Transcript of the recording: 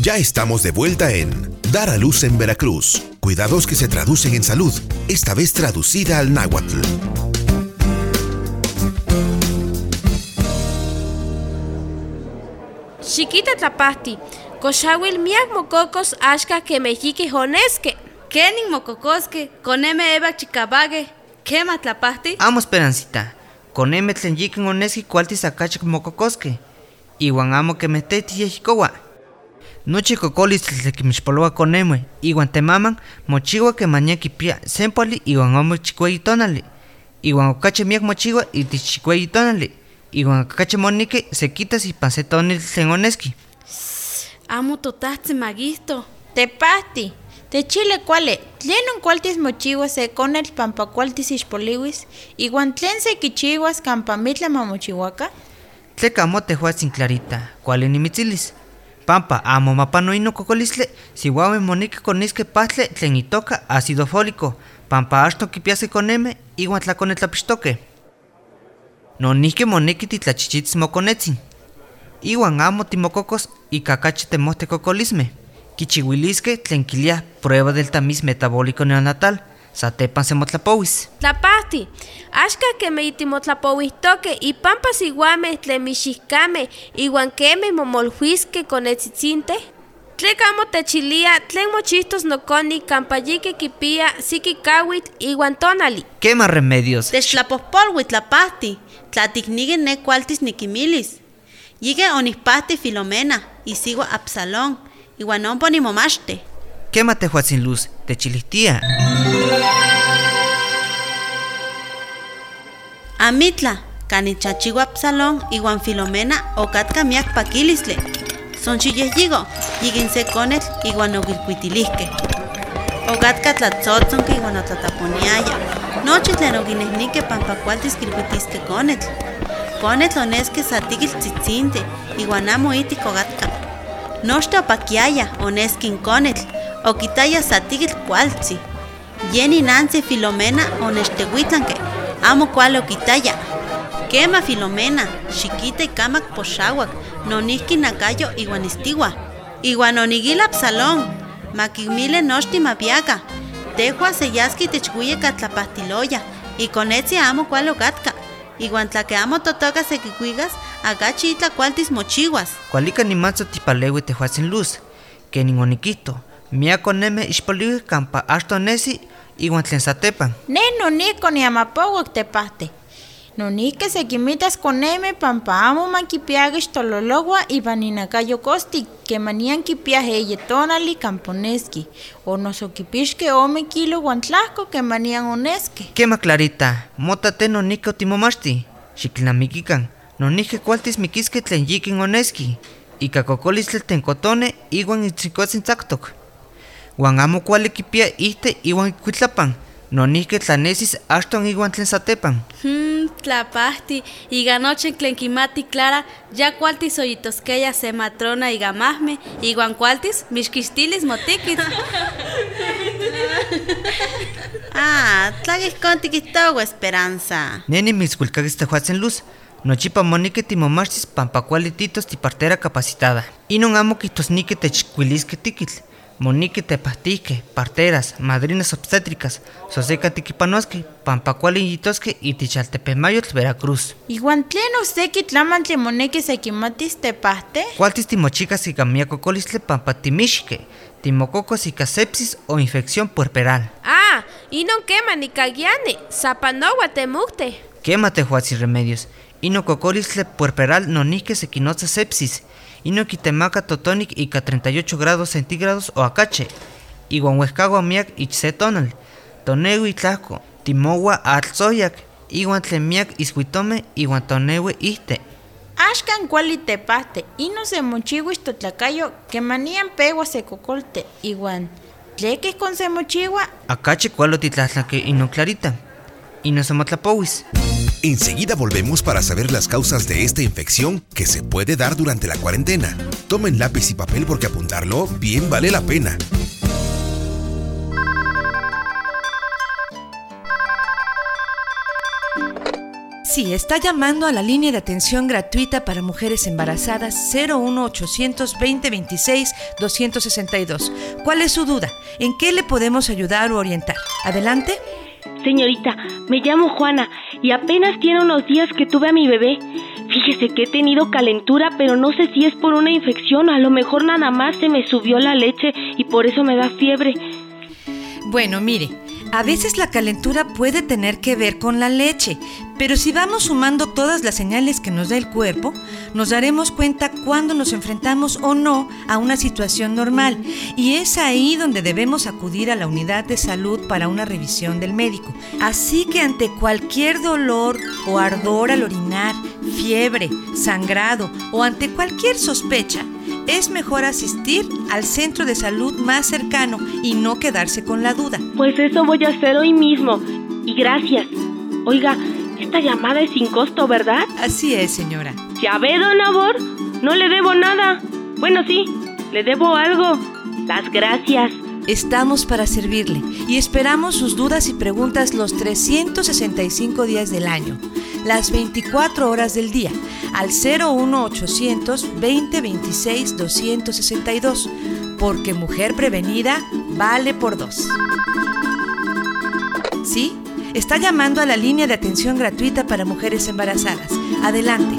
Ya estamos de vuelta en Dar a Luz en Veracruz. Cuidados que se traducen en salud, esta vez traducida al náhuatl. Chiquita tlapasti, coxawil miak mococos ashka que mexique jonesque. Kenin mococosque, coneme eva chicabague, quema tlapasti. Amo esperancita, coneme tlen yikin oneski cualtis akachik mococosque. Iwan amo que meteti yehikowa. Nochi cocolis tlekimixpoloa coneme, iwan temaman mochiwa que maña kipia sempoli iwan amo chikueyi tonali. Iwan okache miak mochiwa itich chikueyi tonali. Iwan akache monike se quitas ipan se tonil tlen oneski. Amo totahtzi magisto. Tepahti, techile kuali, tlenon kualtis mochiwas se konetl pampa kualtis ixpoliwis, iwan tlen se kichiwas kampa mitla mamochiwaka? Tleka amo tehuatzin clarita, kuali nimitzilis. Pampa amo mapano ino cocolistle, siuame monike koniske patle tlen itoka ácido fólico, pampa achto kipiase coneme iwan tlakonetlapichtoke. Nonihke moneki titlachichitis mokonetzin. Iwan amo timokokos ika kachi temohte kokolismeh. Kichiuiliskeh tlen kiliah prueba del tamiz metabólico neonatal, satepan semotlapowis. Tlapahti, axka keme itimotlapouihtoque ipampa siuameh tlen mixihkameh iwan kemeh momolhuiskeh konetzitzinteh? Tleka amo techilia tlen mochihtos nokoni kampa yiki kipia siki kawitl iwan tonali. Kema remedios. Techtlapojpolui tlapahti, tlatikniki ne kualtis nikimilis. Yike onihpahti Filomena, isiwa Absalón, iwan ompa nimomachti. Kema tehuatzin luz, techilihtia. Amitla, kanichachiwa Absalón iwan Filomena okatka miak pakilistle. Son chiyehyigo, yikin se konetl iwan okilkuitilihkeh. Okatka tlatzotzonki iwan otlataponiaya. Nochi tlen okinehnikeh pampa kualtis kilkuitiskeh konetl. Konetl oneski sa tikil tzitzintih iwan amo itik okatka. Nochteh opakiaya oneski n konetl, okitaya sa tikil kualtzi. Yeni Nancy Filomena onechtewitlanke, amo kuali okitaya. Kema Filomena, xikita ikamak poxawak, nonihki nakayo iwan istiwa. Iwan onigila Absalón, makimile nochti mapiaka. Tehua seyaski techkuiyeka tlapahtiloya, ikonetzi amo kuali okatka. Iwan tlake amo totoka sekikuikas, akachi itla kualtis mochiwas. Kualika nimatzo tipalewi tehuatzin luz. Kenin onikihto, miak koneme ixpoliwih kampa achto nesi iwan tlen satepan. Ne noniko niamapouak tepahti. Nonihke sekimitas koneme pampa amo makipiaki ixtololowa ipan inakayo kosti, kemanian kipiah eyi tonali kamponeski, o noso kipixkeh ome kilo uan tlahko kemanian oneski. Kema clarita, mota te nonike otimomachti. Xikilnamikikan, nonihke kualtis mikiskeh tlen yikin oneski. Ika kokolistli tlen kotone iwan itzikotzin tzaktok. Uan amo kuali kipia ihte iwan ikuitlapan. Nonihke tlanesis achton iwan tlen satepan. Hmm, tlapahti, iga noche tlen kimati Clara, ya kualtis oyitoskeya se matrona iga mahme, iwan kualtis mixkixtilis motikit. ah, tlakihkon tikihtowa Esperanza. Ne nimitzkuilkakis tehuatzin luz. Nochipa monike timomachtis pampa kuali titos tipartera capacitada. Inon amo kihtosniki techkuiliskeh tikitl. Monike tepahtihkeh, parteras, madrinas obstétricas, soseka tikipanoskeh, pampa kuali yitoskeh itich altepehmayotl Veracruz. Iwan tlen okseki tlamantli moneki sekimatis tepahte? Kualtis timochikas ika miak kokolistli pampa timixkeh, timokokos ika sepsis o infección puerperal. Ah, inon kema nikagiani, sapanowa temukte. Kema tehuatzin remedios. Ino kokolistli puerperal nonihke sekinotza sepsis. Ino kitemaka totonik ika 38 grados centígrados o akache. Iwan wehkawa miak ich se tonal. Tonewi tlahko, timowa atlzoyak, iwan tlen miak ishuitome iwan tonewi ihte. Axkan kuali tepahte, ino semochiuis totlakayo kemanian pewa sekokolte, iwan tlekeh kon semochiua? Akache kualo titlahtlanke ino clarita. Ino semotlapowis. Enseguida volvemos para saber las causas de esta infección que se puede dar durante la cuarentena. Tomen lápiz y papel porque apuntarlo bien vale la pena. Sí, está llamando a la línea de atención gratuita para mujeres embarazadas 01800 2026 262. ¿Cuál es su duda? ¿En qué le podemos ayudar o orientar? Adelante. Señorita, me llamo Juana y apenas tiene unos días que tuve a mi bebé. Fíjese que he tenido calentura, pero no sé si es por una infección, a lo mejor nada más se me subió la leche y por eso me da fiebre. Bueno, mire, a veces la calentura puede tener que ver con la leche, pero si vamos sumando todas las señales que nos da el cuerpo, nos daremos cuenta cuando nos enfrentamos o no a una situación normal. Y es ahí donde debemos acudir a la unidad de salud para una revisión del médico. Así que ante cualquier dolor o ardor al orinar, fiebre, sangrado o ante cualquier sospecha, es mejor asistir al centro de salud más cercano y no quedarse con la duda. Pues eso voy a hacer hoy mismo. Y gracias. Oiga, esta llamada es sin costo, ¿verdad? Así es, señora. Ya ve, don Abor, no le debo nada. Bueno, sí, le debo algo. Las gracias. Estamos para servirle y esperamos sus dudas y preguntas los 365 días del año, las 24 horas del día, al 01800 2026 262, porque mujer prevenida vale por dos. ¿Sí? Está llamando a la línea de atención gratuita para mujeres embarazadas. Adelante.